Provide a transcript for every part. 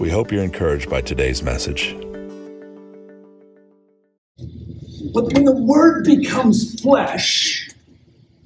We hope you're encouraged by today's message. But when the Word becomes flesh,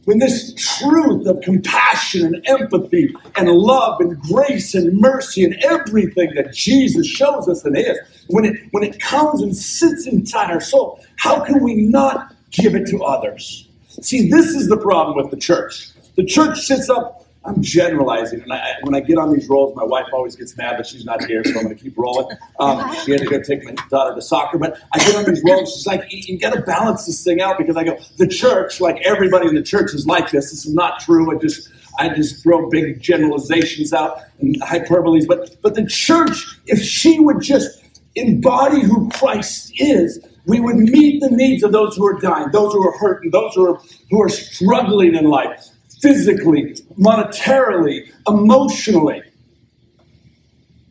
when this truth of compassion and empathy and love and grace and mercy and everything that Jesus shows us and is, when it, when it comes and sits inside our soul, how can we not give it to others? See, this is the problem with the church. The church sits up I'm generalizing, and I, when I get on these rolls, my wife always gets mad that she's not here, so I'm going to keep rolling. Um, she had to go take my daughter to soccer, but I get on these rolls. She's like, "You, got to balance this thing out," because I go, "The church, like everybody in the church, is like this. This is not true. I just, I just throw big generalizations out and hyperboles. But, but the church, if she would just embody who Christ is." we would meet the needs of those who are dying, those who are hurting, those who are who are struggling in life physically, monetarily, emotionally.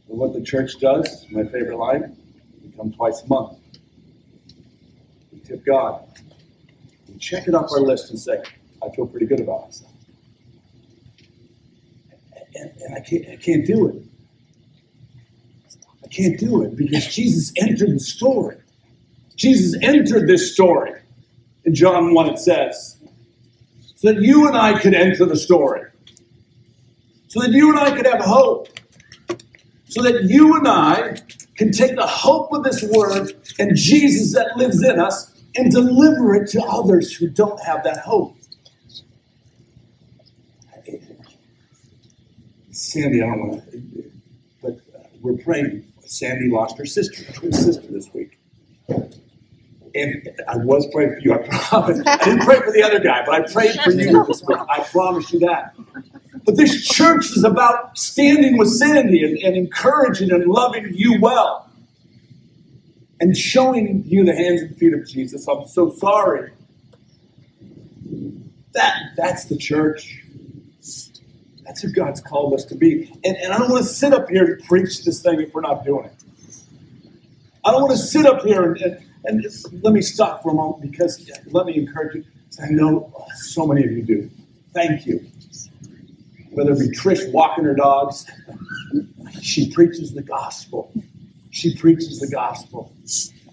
What the church does, my favorite line, we come twice a month. We tip God. We check it off our list and say, I feel pretty good about myself. And, and I, can't, I can't do it. I can't do it because Jesus entered the story. Jesus entered this story. In John 1, it says, so that you and I could enter the story, so that you and I could have hope, so that you and I can take the hope of this word and Jesus that lives in us and deliver it to others who don't have that hope. Sandy, I don't want to, but we're praying. Sandy lost her sister, twin sister this week. And I was praying for you, I promise. I didn't pray for the other guy, but I prayed for you. I promise you that. But this church is about standing with Sandy and, and encouraging and loving you well and showing you the hands and feet of Jesus. I'm so sorry. That, that's the church. That's who God's called us to be. And, and I don't want to sit up here and preach this thing if we're not doing it. I don't want to sit up here and, and and let me stop for a moment because let me encourage you. I know so many of you do. Thank you. Whether it be Trish walking her dogs, she preaches the gospel. She preaches the gospel.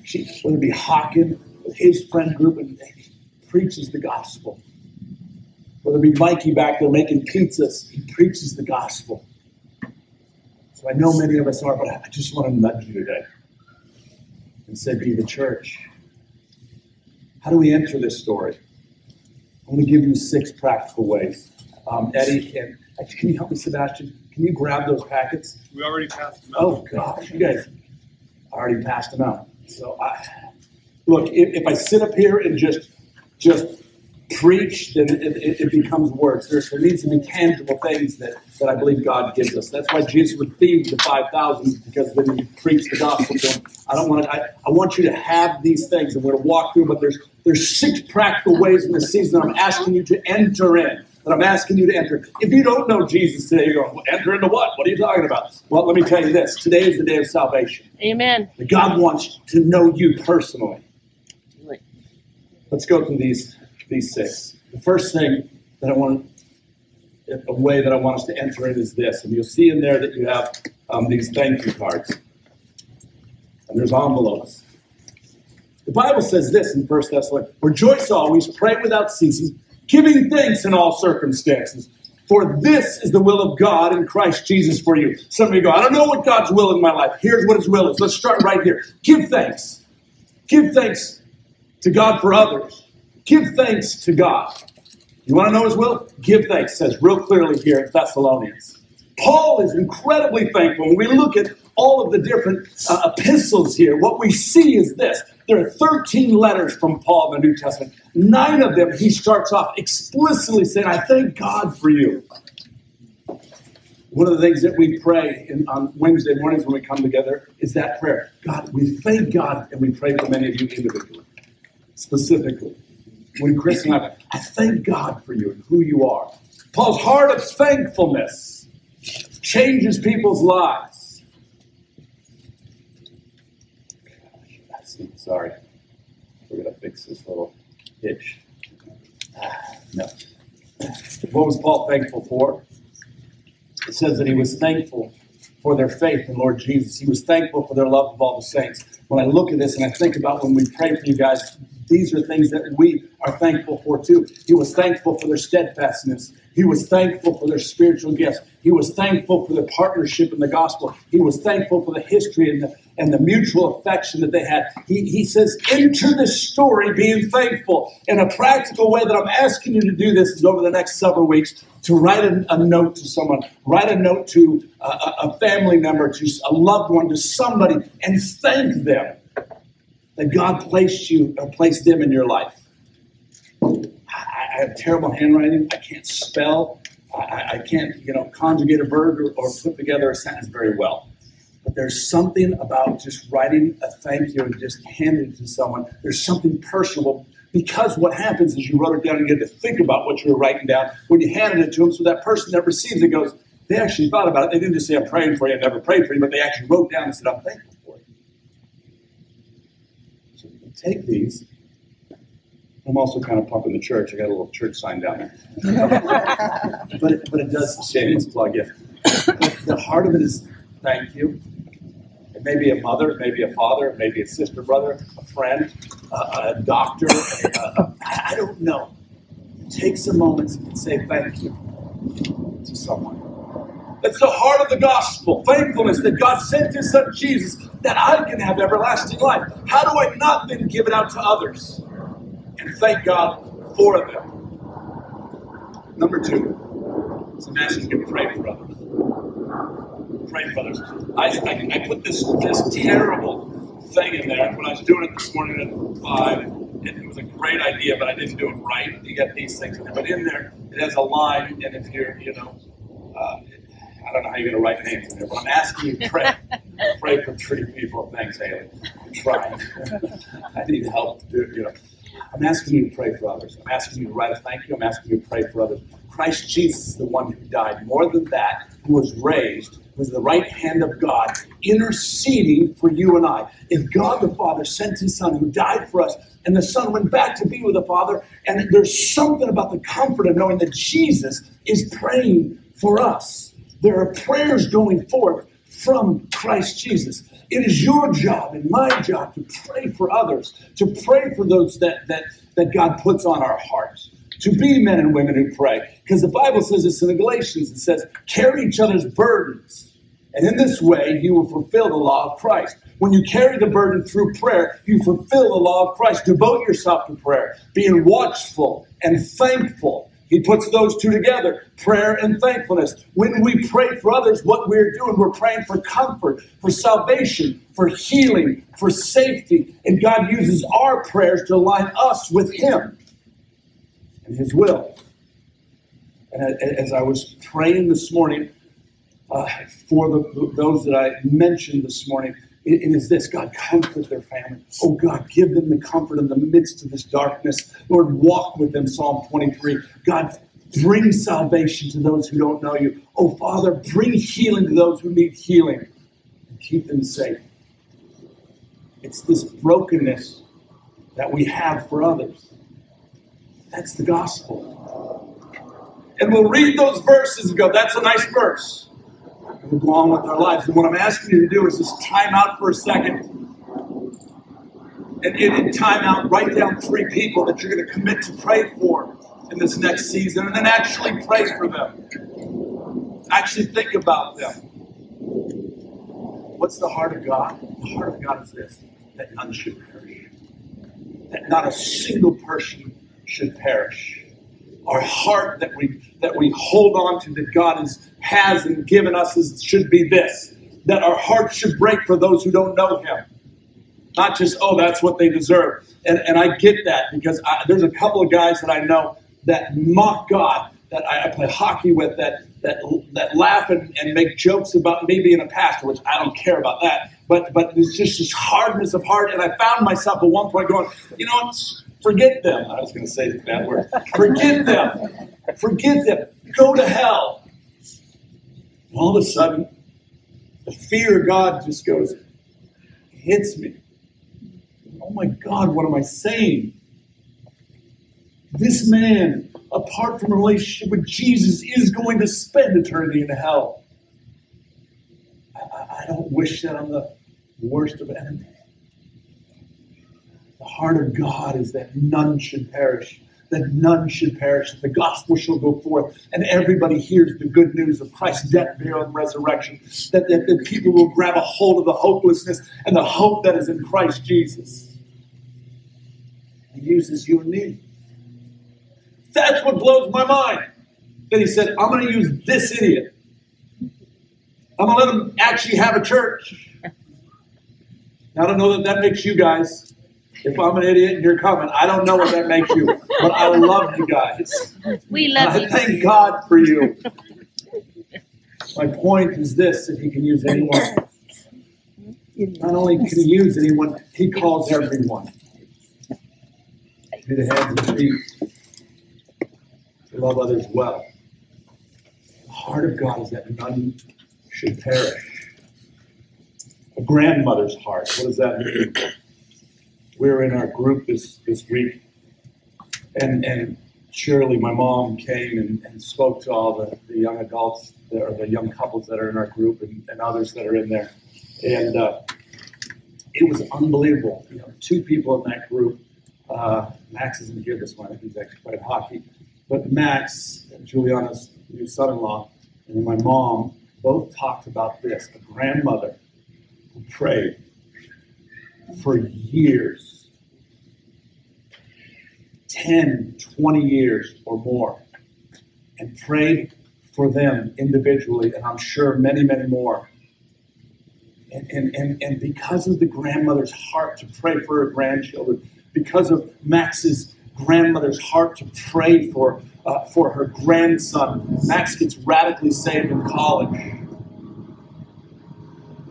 She, whether it be Hawken with his friend group, and he preaches the gospel. Whether it be Mikey back there making pizzas, he preaches the gospel. So I know many of us are, but I just want to nudge you today and said, Be the church. How do we enter this story? I'm going to give you six practical ways. Um, Eddie, can, can you help me, Sebastian? Can you grab those packets? We already passed them out. Oh, gosh, you guys already passed them out. So, I, look, if, if I sit up here and just just preach, then it, it, it becomes words. There, there needs to be tangible things that, that I believe God gives us. That's why Jesus would feed the 5,000 because then he preached the gospel to them. I don't want to, I, I want you to have these things and we're going to walk through, but there's, there's six practical ways in this season that I'm asking you to enter in. That I'm asking you to enter. If you don't know Jesus today, you're going, enter into what? What are you talking about? Well, let me tell you this. Today is the day of salvation. Amen. God wants to know you personally. Let's go through these these six. The first thing that I want, a way that I want us to enter in is this, and you'll see in there that you have um, these thank you cards, and there's envelopes. The Bible says this in 1 Thessalonians Rejoice always, pray without ceasing, giving thanks in all circumstances. For this is the will of God in Christ Jesus for you. Some of you go, I don't know what God's will in my life. Here's what His will is. Let's start right here. Give thanks. Give thanks to God for others. Give thanks to God. You want to know his will? Give thanks, says real clearly here in Thessalonians. Paul is incredibly thankful. When we look at all of the different uh, epistles here, what we see is this. There are 13 letters from Paul in the New Testament. Nine of them, he starts off explicitly saying, I thank God for you. One of the things that we pray in, on Wednesday mornings when we come together is that prayer. God, we thank God and we pray for many of you individually, specifically. When Chris and I, I thank God for you and who you are. Paul's heart of thankfulness changes people's lives. Sorry. We're going to fix this little hitch. Ah, no. What was Paul thankful for? It says that he was thankful for their faith in Lord Jesus. He was thankful for their love of all the saints. When I look at this and I think about when we pray for you guys, these are things that we are thankful for too. He was thankful for their steadfastness. He was thankful for their spiritual gifts. He was thankful for their partnership in the gospel. He was thankful for the history and the, and the mutual affection that they had. He, he says, enter this story being thankful. In a practical way that I'm asking you to do this is over the next several weeks to write a, a note to someone, write a note to a, a family member, to a loved one, to somebody, and thank them that God placed you or placed them in your life. I, I have terrible handwriting. I can't spell. I, I, can't, you know, conjugate a verb or, or put together a sentence very well. But there's something about just writing a thank you and just handing it to someone. There's something personal because what happens is you wrote it down and you get to think about what you were writing down when you handed it to them. So that person that receives it goes, they actually thought about it. They didn't just say, I'm praying for you, I never prayed for you, but they actually wrote down and said, I'm thankful for you. So take these. I'm also kind of pumping the church. I got a little church sign down there. but, it, but it does, shameless plug, yeah. the heart of it is thank you. It may be a mother, it may be a father, it may be a sister, brother, a friend, uh, a doctor. Uh, I don't know. Take some moments and say thank you to someone. That's the heart of the gospel. Thankfulness that God sent His Son Jesus that I can have everlasting life. How do I not then give it out to others and thank God for them? Number two it's asking to pray for others pray for others. I, I, I, put this this terrible thing in there when I was doing it this morning at five. It, it was a great idea, but I didn't do it right. You got these things in there, but in there it has a line, and if you're, you know, I don't know how you're going to write names in there, but I'm asking you to pray. pray for three people. Thanks, Haley. I'm trying. I need help. You know, I'm asking you to pray for others. I'm asking you to write a thank you. I'm asking you to pray for others. Christ Jesus is the one who died. More than that, who was raised, who's the right hand of God interceding for you and I. If God the Father sent his Son who died for us, and the Son went back to be with the Father, and there's something about the comfort of knowing that Jesus is praying for us. There are prayers going forth from Christ Jesus. It is your job and my job to pray for others, to pray for those that, that, that God puts on our hearts to be men and women who pray. Because the Bible says this in the Galatians. It says, carry each other's burdens. And in this way, you will fulfill the law of Christ. When you carry the burden through prayer, you fulfill the law of Christ. Devote yourself to prayer, being watchful and thankful. He puts those two together prayer and thankfulness. When we pray for others, what we're doing, we're praying for comfort, for salvation, for healing, for safety. And God uses our prayers to align us with Him and His will. And as I was praying this morning uh, for the, those that I mentioned this morning, it, it is this God, comfort their family. Oh God, give them the comfort in the midst of this darkness. Lord, walk with them, Psalm 23. God, bring salvation to those who don't know you. Oh Father, bring healing to those who need healing and keep them safe. It's this brokenness that we have for others. That's the gospel. And we'll read those verses and go, that's a nice verse. Go on with our lives. And what I'm asking you to do is just time out for a second. And in time out, write down three people that you're going to commit to pray for in this next season. And then actually pray for them. Actually think about them. What's the heart of God? The heart of God is this that none should perish. That not a single person should perish. Our heart that we that we hold on to that God has, has and given us is, should be this that our heart should break for those who don't know Him. Not just, oh, that's what they deserve. And, and I get that because I, there's a couple of guys that I know that mock God that I, I play hockey with that that that laugh and, and make jokes about me being a pastor, which I don't care about that. But but there's just this hardness of heart, and I found myself at one point going, you know what? Forget them. I was going to say that word. Forget them. Forget them. Go to hell. All of a sudden, the fear of God just goes, hits me. Oh my God, what am I saying? This man, apart from a relationship with Jesus, is going to spend eternity in hell. I, I don't wish that on the worst of enemies. The heart of God is that none should perish, that none should perish. That the gospel shall go forth, and everybody hears the good news of Christ's death, burial, and resurrection. That, that, that people will grab a hold of the hopelessness and the hope that is in Christ Jesus. He uses you and me. That's what blows my mind. That he said, I'm going to use this idiot. I'm going to let him actually have a church. Now, I don't know that that makes you guys. If I'm an idiot and you're coming, I don't know what that makes you, but I love you guys. We love you. I thank God for you. My point is this that He can use anyone. Not only can He use anyone, He calls everyone. To the hands and feet to love others well. The heart of God is that none should perish. A grandmother's heart. What does that mean? We were in our group this, this week, and, and Shirley, my mom, came and, and spoke to all the, the young adults that, or the young couples that are in our group and, and others that are in there. And uh, it was unbelievable. You know, two people in that group. Uh, Max isn't here this morning. He's actually playing hockey. But Max, Juliana's new son-in-law, and my mom both talked about this. A grandmother who prayed for years 10, 20 years or more and prayed for them individually, and I'm sure many, many more. And, and, and, and because of the grandmother's heart to pray for her grandchildren, because of Max's grandmother's heart to pray for, uh, for her grandson, Max gets radically saved in college.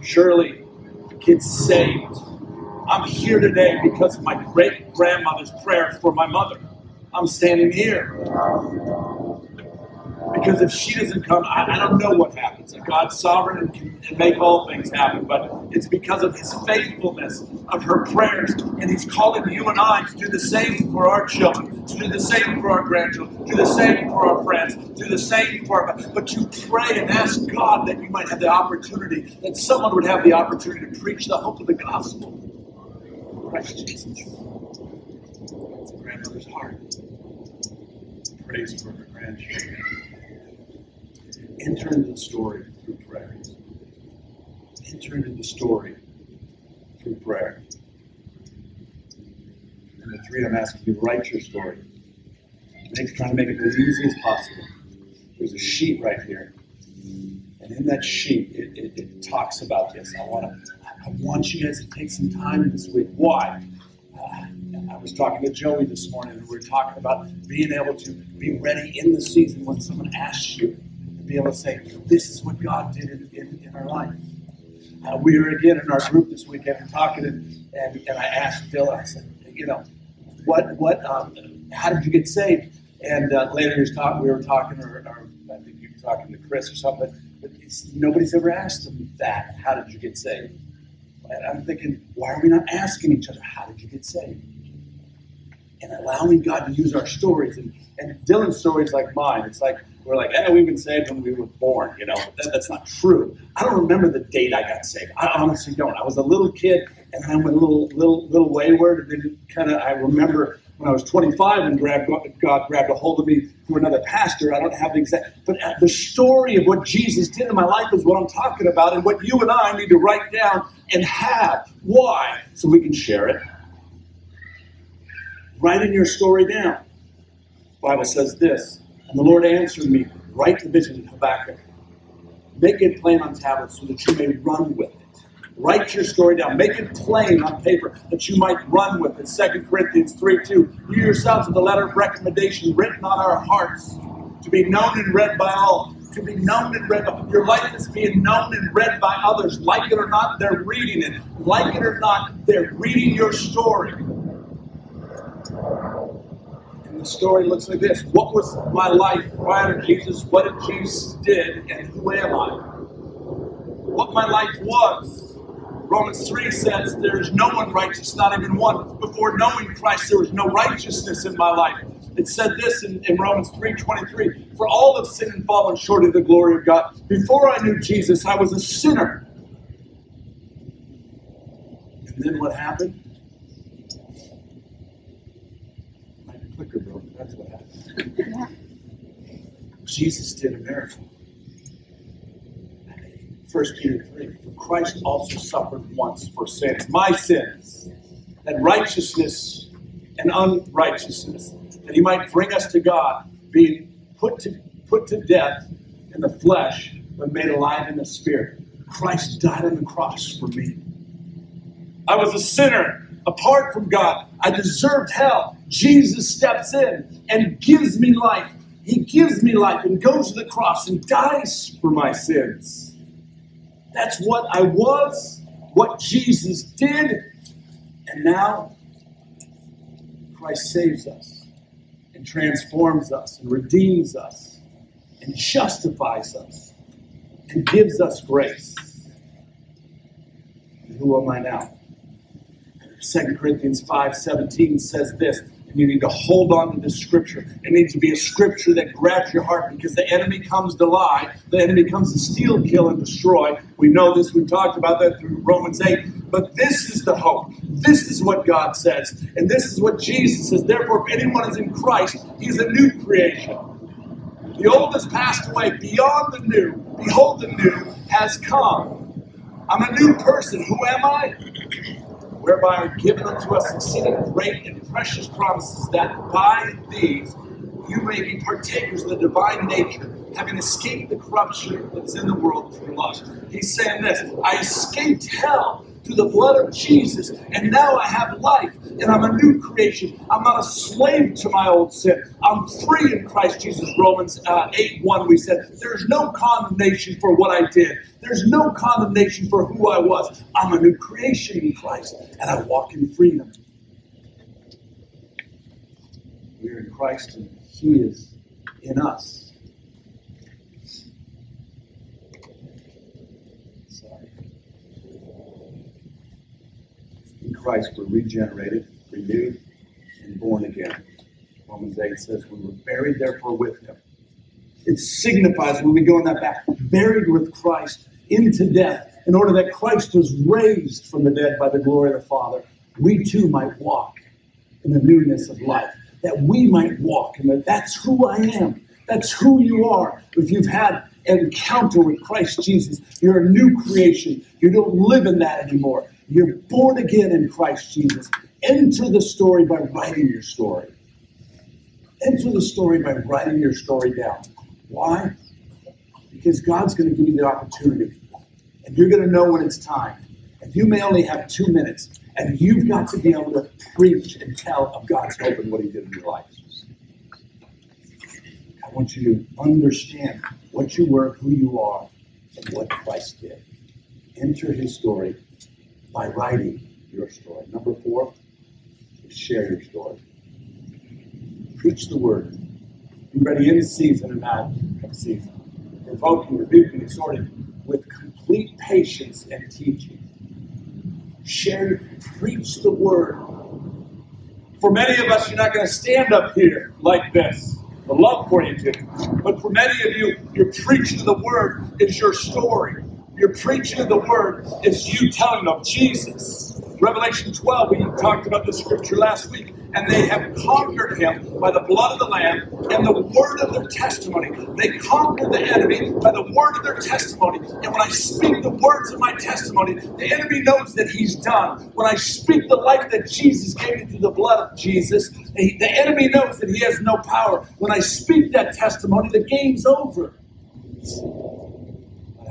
Shirley gets saved. I'm here today because of my great grandmother's prayers for my mother. I'm standing here. Because if she doesn't come, I, I don't know what happens. God's sovereign and can and make all things happen, but it's because of His faithfulness of her prayers, and He's calling you and I to do the same for our children, to do the same for our grandchildren, to do the same for our friends, to do the same for our. But to pray and ask God that you might have the opportunity, that someone would have the opportunity to preach the hope of the gospel. Jesus. It's a grandmother's heart. Praise for her grandchildren. Enter into the story through prayer. Enter into the story through prayer. And the three, I'm asking you to write your story. Make, trying to make it as easy as possible. There's a sheet right here. And in that sheet, it, it, it talks about this. I want to, I want you guys to take some time this week. Why? Uh, I was talking to Joey this morning, and we were talking about being able to be ready in the season when someone asks you to be able to say, "This is what God did in, in, in our life." Uh, we were again in our group this weekend talking, and, and, and I asked Dylan, I said, "You know, what what um, how did you get saved?" And uh, later he was talking, we were talking, or, or I think you were talking to Chris or something. But nobody's ever asked him that. How did you get saved? And I'm thinking, why are we not asking each other, how did you get saved? And allowing God to use our stories. And, and Dylan's story is like mine. It's like, we're like, eh, we've been saved when we were born, you know. That, that's not true. I don't remember the date I got saved. I honestly don't. I was a little kid, and I went a little, little, little wayward. And then kind of, I remember when I was 25 and grabbed, God grabbed a hold of me through another pastor. I don't have the exact, but the story of what Jesus did in my life is what I'm talking about, and what you and I need to write down and have. Why? So we can share it. Writing your story down. The Bible says this, and the Lord answered me, write the vision in Habakkuk. Make it plain on tablets so that you may run with it. Write your story down. Make it plain on paper that you might run with it. 2 Corinthians 3 2. You yourselves are the letter of recommendation written on our hearts. to be known and read by all, to be known and read by your life is being known and read by others. Like it or not, they're reading it. Like it or not, they're reading your story. And the story looks like this. What was my life prior to Jesus? What did Jesus did? And who am I? What my life was Romans 3 says there is no one righteous, not even one. Before knowing Christ, there was no righteousness in my life. It said this in, in Romans 3:23, for all have sinned and fallen short of the glory of God. Before I knew Jesus, I was a sinner. And then what happened? My clicker broke. That's what happened. Jesus did a miracle. 1 Peter 3. For Christ also suffered once for sins, my sins, and righteousness and unrighteousness, that he might bring us to God, being put to, put to death in the flesh, but made alive in the spirit. Christ died on the cross for me. I was a sinner apart from God. I deserved hell. Jesus steps in and gives me life. He gives me life and goes to the cross and dies for my sins. That's what I was, what Jesus did, and now Christ saves us and transforms us and redeems us and justifies us and gives us grace. And who am I now? 2 Corinthians 5 17 says this you need to hold on to this scripture. It needs to be a scripture that grabs your heart because the enemy comes to lie. The enemy comes to steal, kill, and destroy. We know this. We've talked about that through Romans 8. But this is the hope. This is what God says. And this is what Jesus says. Therefore, if anyone is in Christ, he is a new creation. The old has passed away. Beyond the new, behold, the new has come. I'm a new person. Who am I? Whereby are given unto us exceeding great and precious promises, that by these you may be partakers of the divine nature, having escaped the corruption that's in the world through lust. He's saying this I escaped hell through the blood of Jesus, and now I have life, and I'm a new creation. I'm not a slave to my old sin. I'm free in Christ Jesus. Romans uh, 8 1, we said, There's no condemnation for what I did. There's no condemnation for who I was. I'm a new creation in Christ, and I walk in freedom. We're in Christ, and He is in us. Christ, we're regenerated, renewed, and born again. Romans 8 says, We were buried, therefore, with Him. It signifies when we go in that back, buried with Christ into death, in order that Christ was raised from the dead by the glory of the Father. We too might walk in the newness of life, that we might walk, and that that's who I am. That's who you are. If you've had an encounter with Christ Jesus, you're a new creation. You don't live in that anymore. You're born again in Christ Jesus. Enter the story by writing your story. Enter the story by writing your story down. Why? Because God's going to give you the opportunity. And you're going to know when it's time. And you may only have two minutes. And you've got to be able to preach and tell of God's hope and what He did in your life. I want you to understand what you were, who you are, and what Christ did. Enter His story by writing your story. Number four, share your story. Preach the word. Be ready in season and out of season. Provoking, rebuking, exhorting with complete patience and teaching. Share, preach the word. For many of us, you're not going to stand up here like this. The love for you to. But for many of you, your preaching the word is your story. Your preaching the word is you telling of Jesus. Revelation 12, we talked about the scripture last week. And they have conquered him by the blood of the Lamb and the word of their testimony. They conquered the enemy by the word of their testimony. And when I speak the words of my testimony, the enemy knows that he's done. When I speak the life that Jesus gave me through the blood of Jesus, the enemy knows that he has no power. When I speak that testimony, the game's over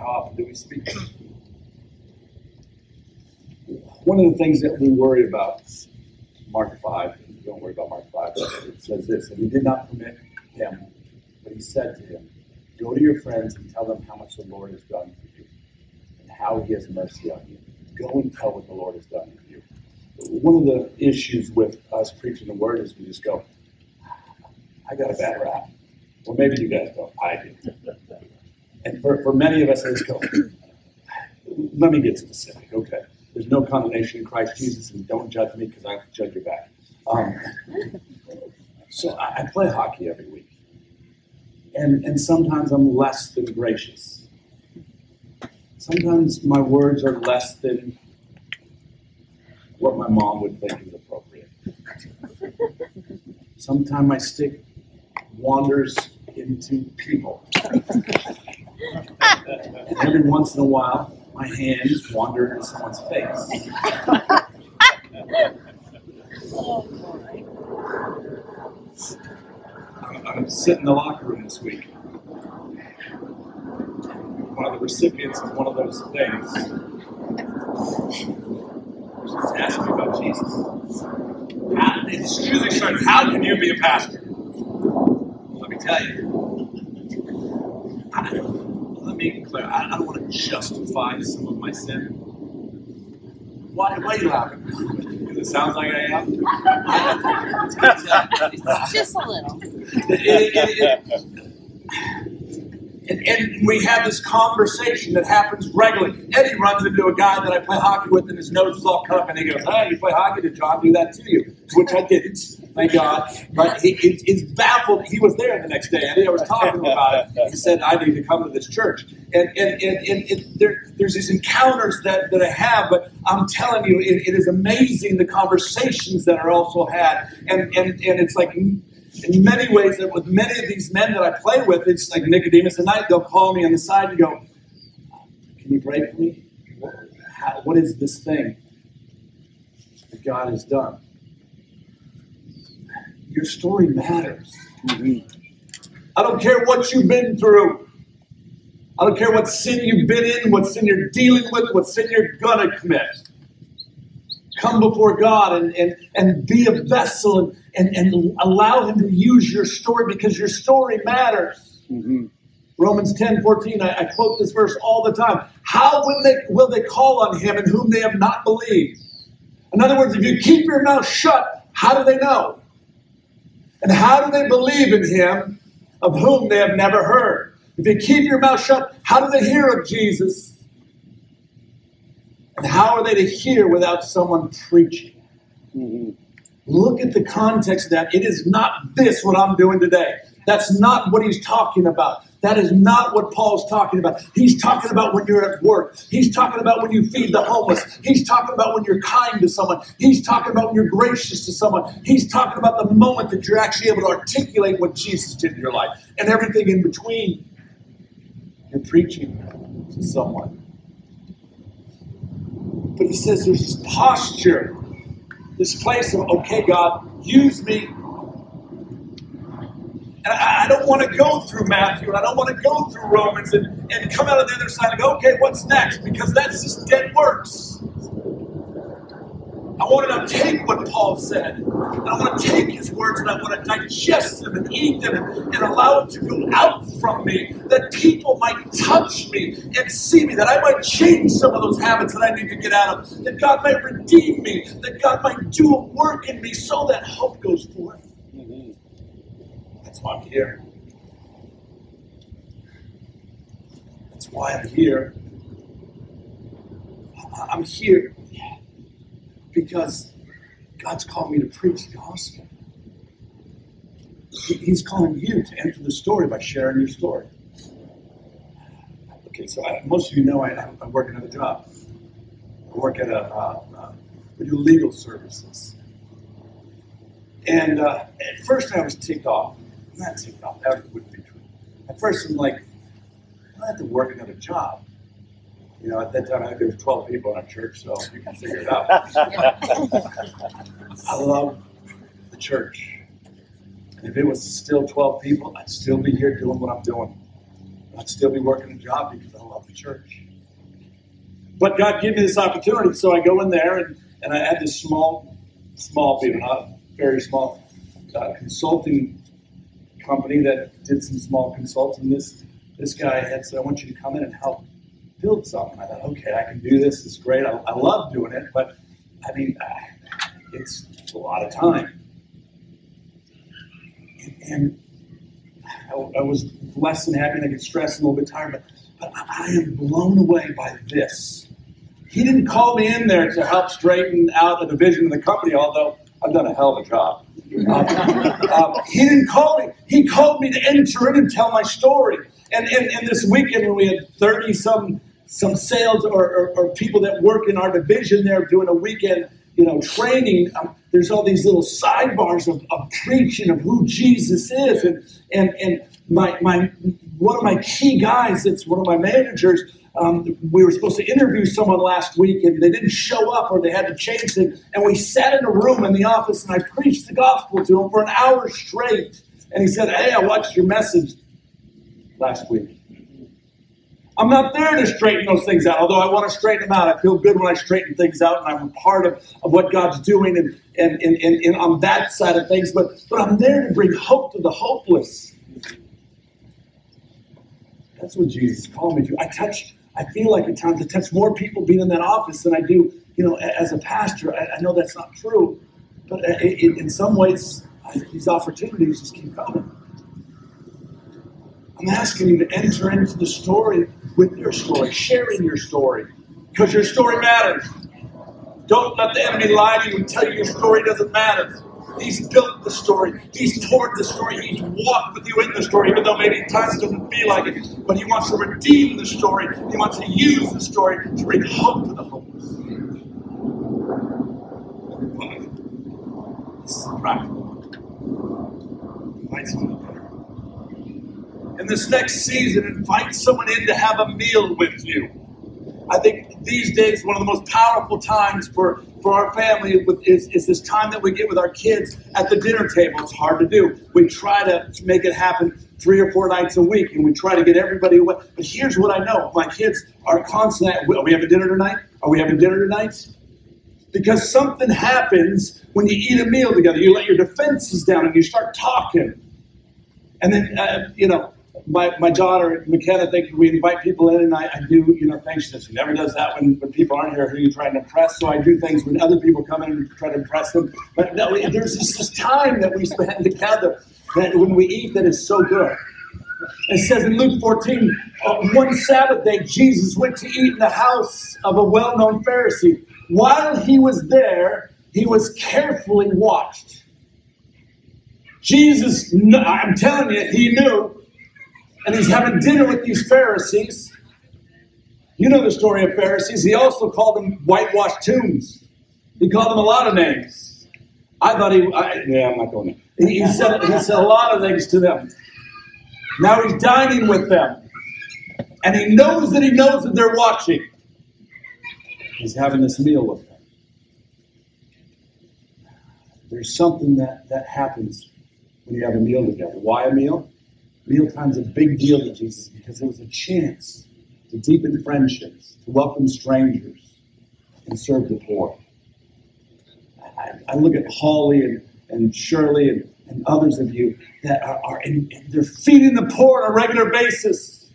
often do we speak? One of the things that we worry about, Mark 5, don't worry about Mark 5, it says this, and he did not permit him But he said to him, Go to your friends and tell them how much the Lord has done for you and how he has mercy on you. Go and tell what the Lord has done for you. One of the issues with us preaching the word is we just go, I got a bad rap. Well, maybe you guys don't. I do. And for, for many of us, go, let me get specific. Okay. There's no condemnation in Christ Jesus, and don't judge me because I to judge you back. Um, so I, I play hockey every week. And, and sometimes I'm less than gracious. Sometimes my words are less than what my mom would think is appropriate. Sometimes my stick wanders into people. every once in a while, my hands wander into someone's face. I'm, sitting in the locker room this week. One of the recipients of one of those things was asking me about Jesus. How, me, sir, how can you be a pastor? Let me tell you. I, be clear. I, I don't want to justify some of my sin. Why, why are you laughing? Because it sounds like I am. Just a little. It- it- it- it- and, and we have this conversation that happens regularly. Eddie runs into a guy that I play hockey with, and his nose is all cut up, and he goes, "Hey, you play hockey? Did John do that to you?" Which I didn't, thank God. But he, he, he's baffled. He was there the next day, and I was talking about it. He said, "I need to come to this church." And and and, and, there, there's these encounters that, that I have, but I'm telling you, it, it is amazing the conversations that are also had, and and and it's like in many ways that with many of these men that I play with, it's like Nicodemus at night, they'll call me on the side and go, Can you for me? What, how, what is this thing that God has done? Your story matters. I don't care what you've been through. I don't care what sin you've been in, what sin you're dealing with, what sin you're to commit come before God and, and, and be a vessel and, and, and allow Him to use your story because your story matters. Mm-hmm. Romans 10 14, I, I quote this verse all the time. How will they, will they call on Him in whom they have not believed? In other words, if you keep your mouth shut, how do they know? And how do they believe in Him of whom they have never heard? If you keep your mouth shut, how do they hear of Jesus? And how are they to hear without someone preaching? Look at the context of that. It is not this what I'm doing today. That's not what he's talking about. That is not what Paul's talking about. He's talking about when you're at work. He's talking about when you feed the homeless. He's talking about when you're kind to someone. He's talking about when you're gracious to someone. He's talking about the moment that you're actually able to articulate what Jesus did in your life and everything in between. You're preaching to someone. But he says there's this posture, this place of, okay, God, use me. I, I don't want to go through Matthew and I don't want to go through Romans and, and come out on the other side and go, okay, what's next? Because that's just dead works. I want to take what Paul said, and I want to take his words, and I want to digest them and eat them and, and allow them to go out from me, that people might touch me and see me, that I might change some of those habits that I need to get out of, that God might redeem me, that God might do a work in me so that hope goes forth. That's why I'm here. That's why I'm here. I'm here because God's called me to preach the gospel. He- He's calling you to enter the story by sharing your story. Okay, so I, most of you know I, I work another job. I work at a, uh, uh, we do legal services. And uh, at first I was ticked off. Ticked that wouldn't be true. At first I'm like, I have to work another job. You know, at that time I think there was 12 people in our church, so you can figure it out. I love the church. And if it was still 12 people, I'd still be here doing what I'm doing. I'd still be working a job because I love the church. But God gave me this opportunity, so I go in there and, and I had this small, small, not very small, uh, consulting company that did some small consults, and this this guy had said, "I want you to come in and help build something." I thought, "Okay, I can do this. It's great. I, I love doing it, but I mean, it's a lot of time." And, and I, I, was less than happy, and I get stressed and a little bit tired, but, but I am blown away by this. He didn't call me in there to help straighten out the division of the company, although I've done a hell of a job. Um, um, he didn't call me. He called me to enter in and tell my story. And, and, and this weekend, when we had 30 some some sales or, or, or, people that work in our division there doing a weekend, you know, training, um, there's all these little sidebars of, of preaching of who Jesus is. And, and, and my, my, one of my key guys, it's one of my managers, um, we were supposed to interview someone last week and they didn't show up or they had to change it. And we sat in a room in the office and I preached the gospel to him for an hour straight. And he said, Hey, I watched your message last week. I'm not there to straighten those things out, although I want to straighten them out. I feel good when I straighten things out and I'm a part of, of what God's doing and, and, and, and, and on that side of things. But, but I'm there to bring hope to the hopeless. That's what Jesus called me to. I touch I feel like at times I touch more people being in that office than I do, you know, as a pastor. I, I know that's not true, but uh, it, in some ways, I, these opportunities just keep coming. I'm asking you to enter into the story with your story, sharing your story, because your story matters. Don't let the enemy lie to you and tell you your story doesn't matter. He's built the story. He's toured the story. He's walked with you in the story, even though maybe times it doesn't feel like it. But he wants to redeem the story. He wants to use the story to bring hope to the hopeless. This is practical. In this next season, invite someone in to have a meal with you. I think these days, one of the most powerful times for, for our family is, is this time that we get with our kids at the dinner table. It's hard to do. We try to make it happen three or four nights a week, and we try to get everybody away. But here's what I know my kids are constantly, are we having dinner tonight? Are we having dinner tonight? Because something happens when you eat a meal together. You let your defenses down and you start talking. And then, uh, you know, my, my daughter McKenna thinks we invite people in, and I, I do you know things. She never does that when, when people aren't here. Who you trying to impress? So I do things when other people come in and try to impress them. But no, there's this, this time that we spend together that when we eat that is so good. It says in Luke 14, uh, one Sabbath day, Jesus went to eat in the house of a well known Pharisee. While he was there, he was carefully watched. Jesus, I'm telling you, he knew and he's having dinner with these Pharisees. You know the story of Pharisees. He also called them whitewashed tombs. He called them a lot of names. I thought he, I, yeah, I'm not going there. He, he, said, he said a lot of things to them. Now he's dining with them. And he knows that he knows that they're watching. He's having this meal with them. There's something that, that happens when you have a meal together. Why a meal? Mealtime's a big deal to Jesus because it was a chance to deepen friendships, to welcome strangers, and serve the poor. I, I look at Holly and, and Shirley and, and others of you that are, are in, they're feeding the poor on a regular basis.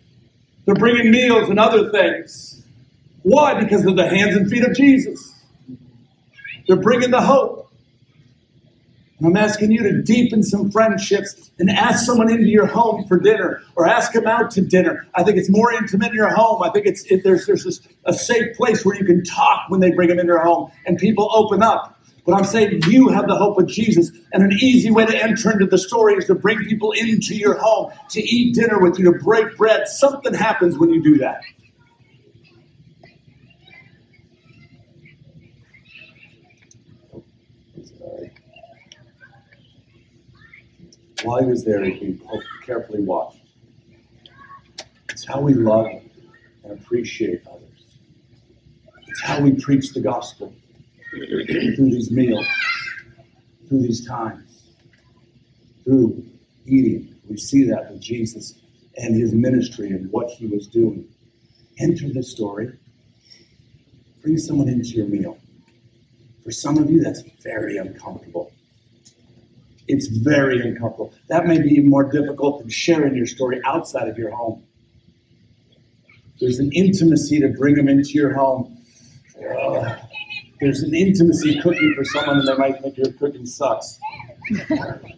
They're bringing meals and other things. Why? Because of the hands and feet of Jesus. They're bringing the hope. I'm asking you to deepen some friendships and ask someone into your home for dinner or ask them out to dinner. I think it's more intimate in your home. I think it's it, there's there's this, a safe place where you can talk when they bring them into your home and people open up. But I'm saying you have the hope of Jesus, and an easy way to enter into the story is to bring people into your home to eat dinner with you, to break bread. Something happens when you do that. While he was there, he's being carefully watched. It's how we love and appreciate others. It's how we preach the gospel through these meals, through these times, through eating. We see that with Jesus and his ministry and what he was doing. Enter the story. Bring someone into your meal. For some of you, that's very uncomfortable. It's very uncomfortable. That may be more difficult than sharing your story outside of your home. There's an intimacy to bring them into your home. Uh, there's an intimacy cooking for someone, and they might think your cooking sucks.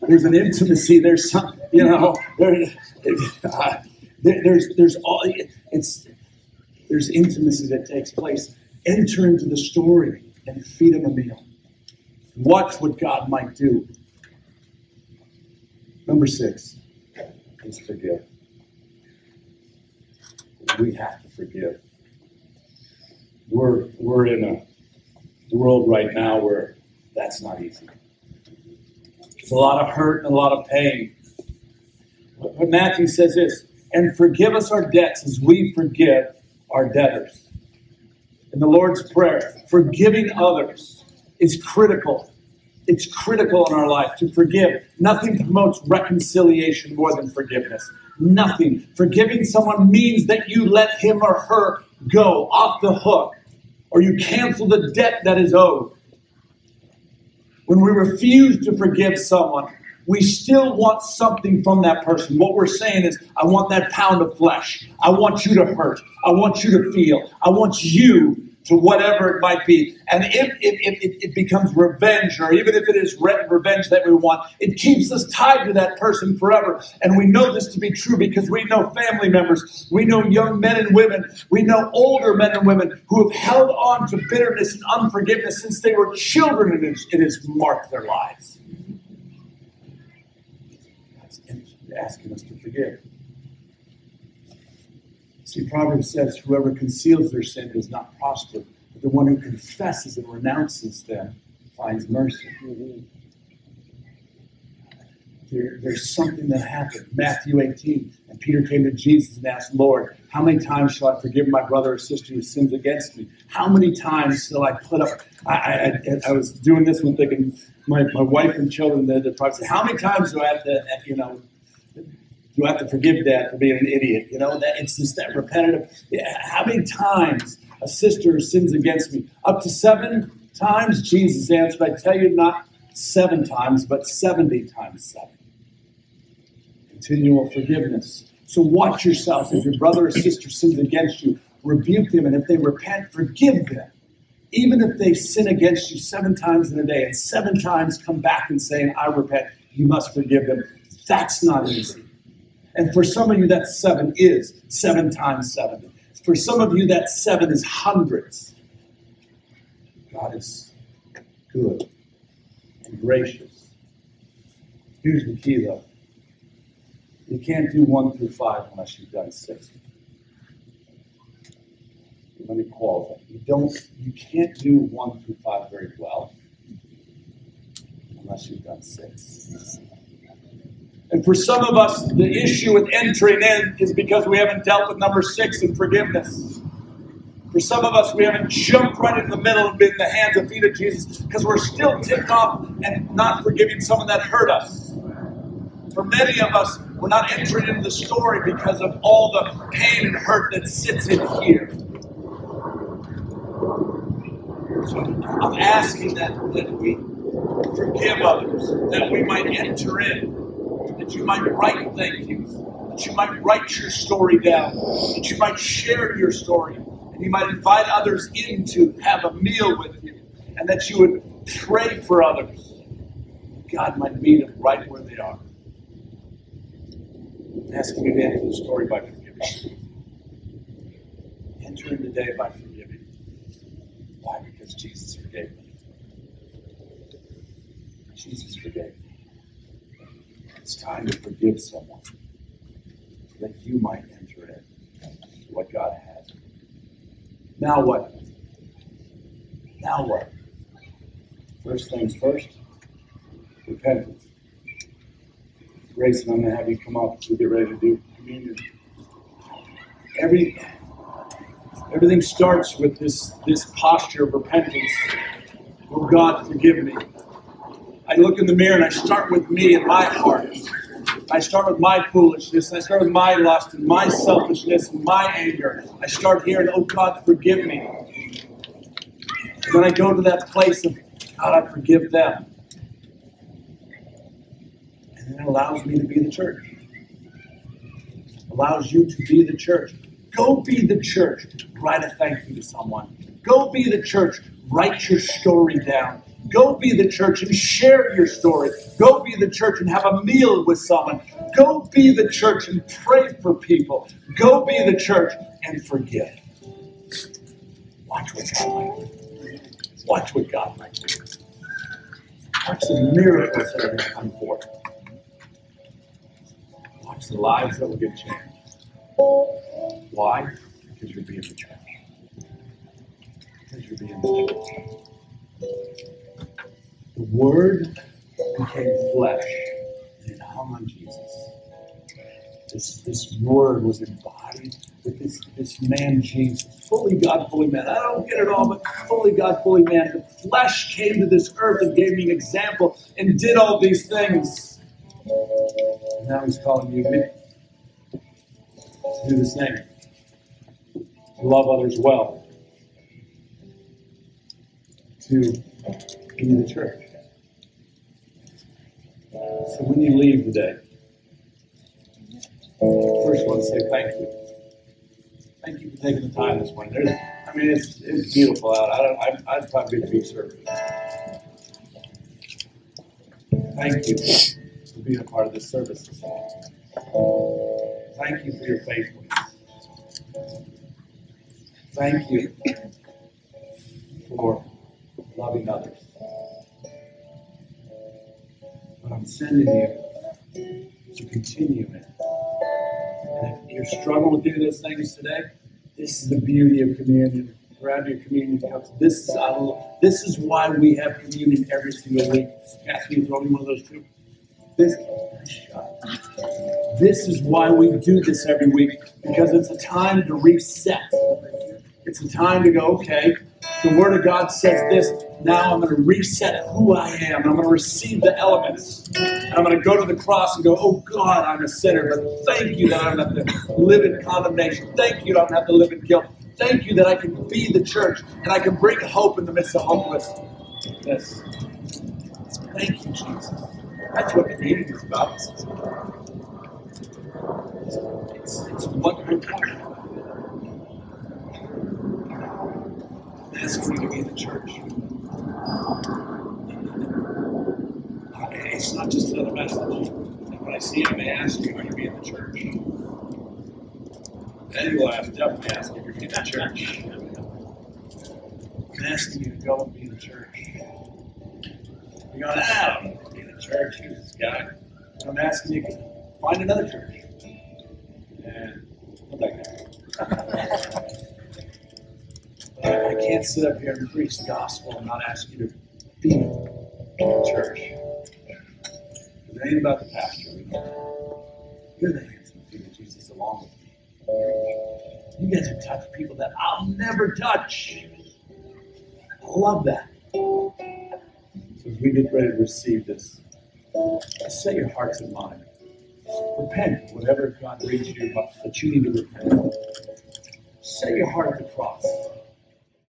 There's an intimacy. There's some, you know, there, uh, there's there's all it's there's intimacy that takes place. Enter into the story and feed them a meal. Watch what God might do. Number six is forgive. We have to forgive. We're, we're in a world right now where that's not easy. It's a lot of hurt and a lot of pain. But Matthew says this, and forgive us our debts as we forgive our debtors. In the Lord's Prayer, forgiving others is critical it's critical in our life to forgive. Nothing promotes reconciliation more than forgiveness. Nothing. Forgiving someone means that you let him or her go off the hook or you cancel the debt that is owed. When we refuse to forgive someone, we still want something from that person. What we're saying is, I want that pound of flesh. I want you to hurt. I want you to feel. I want you to whatever it might be. And if, if, if it becomes revenge, or even if it is re- revenge that we want, it keeps us tied to that person forever. And we know this to be true because we know family members, we know young men and women, we know older men and women who have held on to bitterness and unforgiveness since they were children, and it it has marked their lives. That's asking us to forgive. See, Proverbs says, whoever conceals their sin does not prosper, but the one who confesses and renounces them finds mercy. There, there's something that happened. Matthew 18, and Peter came to Jesus and asked, Lord, how many times shall I forgive my brother or sister who sins against me? How many times shall I put up? I, I, I was doing this one thinking, my, my wife and children, they're, probably saying, how many times do I have to, you know, you have to forgive dad for being an idiot. You know, that it's just that repetitive. How many times a sister sins against me? Up to seven times? Jesus answered, I tell you, not seven times, but 70 times seven. Continual forgiveness. So watch yourself. If your brother or sister sins against you, rebuke them. And if they repent, forgive them. Even if they sin against you seven times in a day and seven times come back and saying, I repent, you must forgive them. That's not easy. And for some of you, that seven is seven times seven. For some of you, that seven is hundreds. God is good and gracious. Here's the key, though you can't do one through five unless you've done six. Let me qualify. You don't. You can't do one through five very well unless you've done six. And for some of us, the issue with entering in is because we haven't dealt with number six in forgiveness. For some of us, we haven't jumped right in the middle and been in the hands and feet of Jesus because we're still ticked off and not forgiving someone that hurt us. For many of us, we're not entering into the story because of all the pain and hurt that sits in here. So I'm asking that, that we forgive others, that we might enter in that you might write thank yous, that you might write your story down, that you might share your story, and you might invite others in to have a meal with you, and that you would pray for others. God might meet them right where they are. Asking you to enter the story by forgiving. Enter in the day by forgiving. Why? Because Jesus forgave me. Jesus forgave me. It's time to forgive someone so that you might enter in what God has. Now what? Now what? First things first, repentance. Grayson, I'm going to have you come up we get ready to do communion. Every, everything starts with this, this posture of repentance. Oh God, forgive me. I look in the mirror and I start with me and my heart. I start with my foolishness. I start with my lust and my selfishness and my anger. I start here and, oh God, forgive me. Then I go to that place of, God, I forgive them. And then it allows me to be the church. Allows you to be the church. Go be the church. Write a thank you to someone. Go be the church. Write your story down. Go be the church and share your story. Go be the church and have a meal with someone. Go be the church and pray for people. Go be the church and forgive. Watch what God might do. Watch what God might do. Watch the miracles that are going to come forth. Watch the lives that will get changed. Why? Because you're being the church. Because you're being the church. The Word became flesh and hung on Jesus. This, this Word was embodied with this, this man Jesus, fully God, fully man. I don't get it all, but fully God, fully man. The flesh came to this earth and gave me an example and did all these things. And now he's calling you me to do the same. To love others well. To be the church. So when you leave today, first I want to say thank you. Thank you for taking the time this morning. There's, I mean, it's, it's beautiful out. I don't, I'd, I'd probably be service. Thank you for being a part of this service this morning. Thank you for your faithfulness. Thank you for loving others. Sending you to continue it. And if you're struggling of those things today, this is the beauty of communion. Grab your communion cups. This is this is why we have communion every single week. You throw me one of those too. This, this is why we do this every week because it's a time to reset. It's a time to go, okay, the Word of God says this. Now I'm going to reset who I am. I'm going to receive the elements. And I'm going to go to the cross and go, oh God, I'm a sinner. But thank you that I don't have to live in condemnation. Thank you that I don't have to live in guilt. Thank you that I can be the church and I can bring hope in the midst of hopelessness. Thank you, Jesus. That's what community is about. It's, it's, it's what we're talking about. asking you to be the church. It's not just another message. And when I see it, I ask you, are you being the church? Then you will ask, definitely ask if you're being the church. I'm asking you to go and be the church. You're going, ah, I don't to be the church. This guy? I'm asking you to find another church. And what that guy. I, can't sit up here and preach the gospel and not ask you to be in the church. It ain't about the pastor. You're the hands and feet of Jesus along with me. You guys have touched people that I'll never touch. I love that. So as we get ready to receive this, set your hearts and minds. Repent, whatever God reads you that you need to repent. Set your heart at the cross.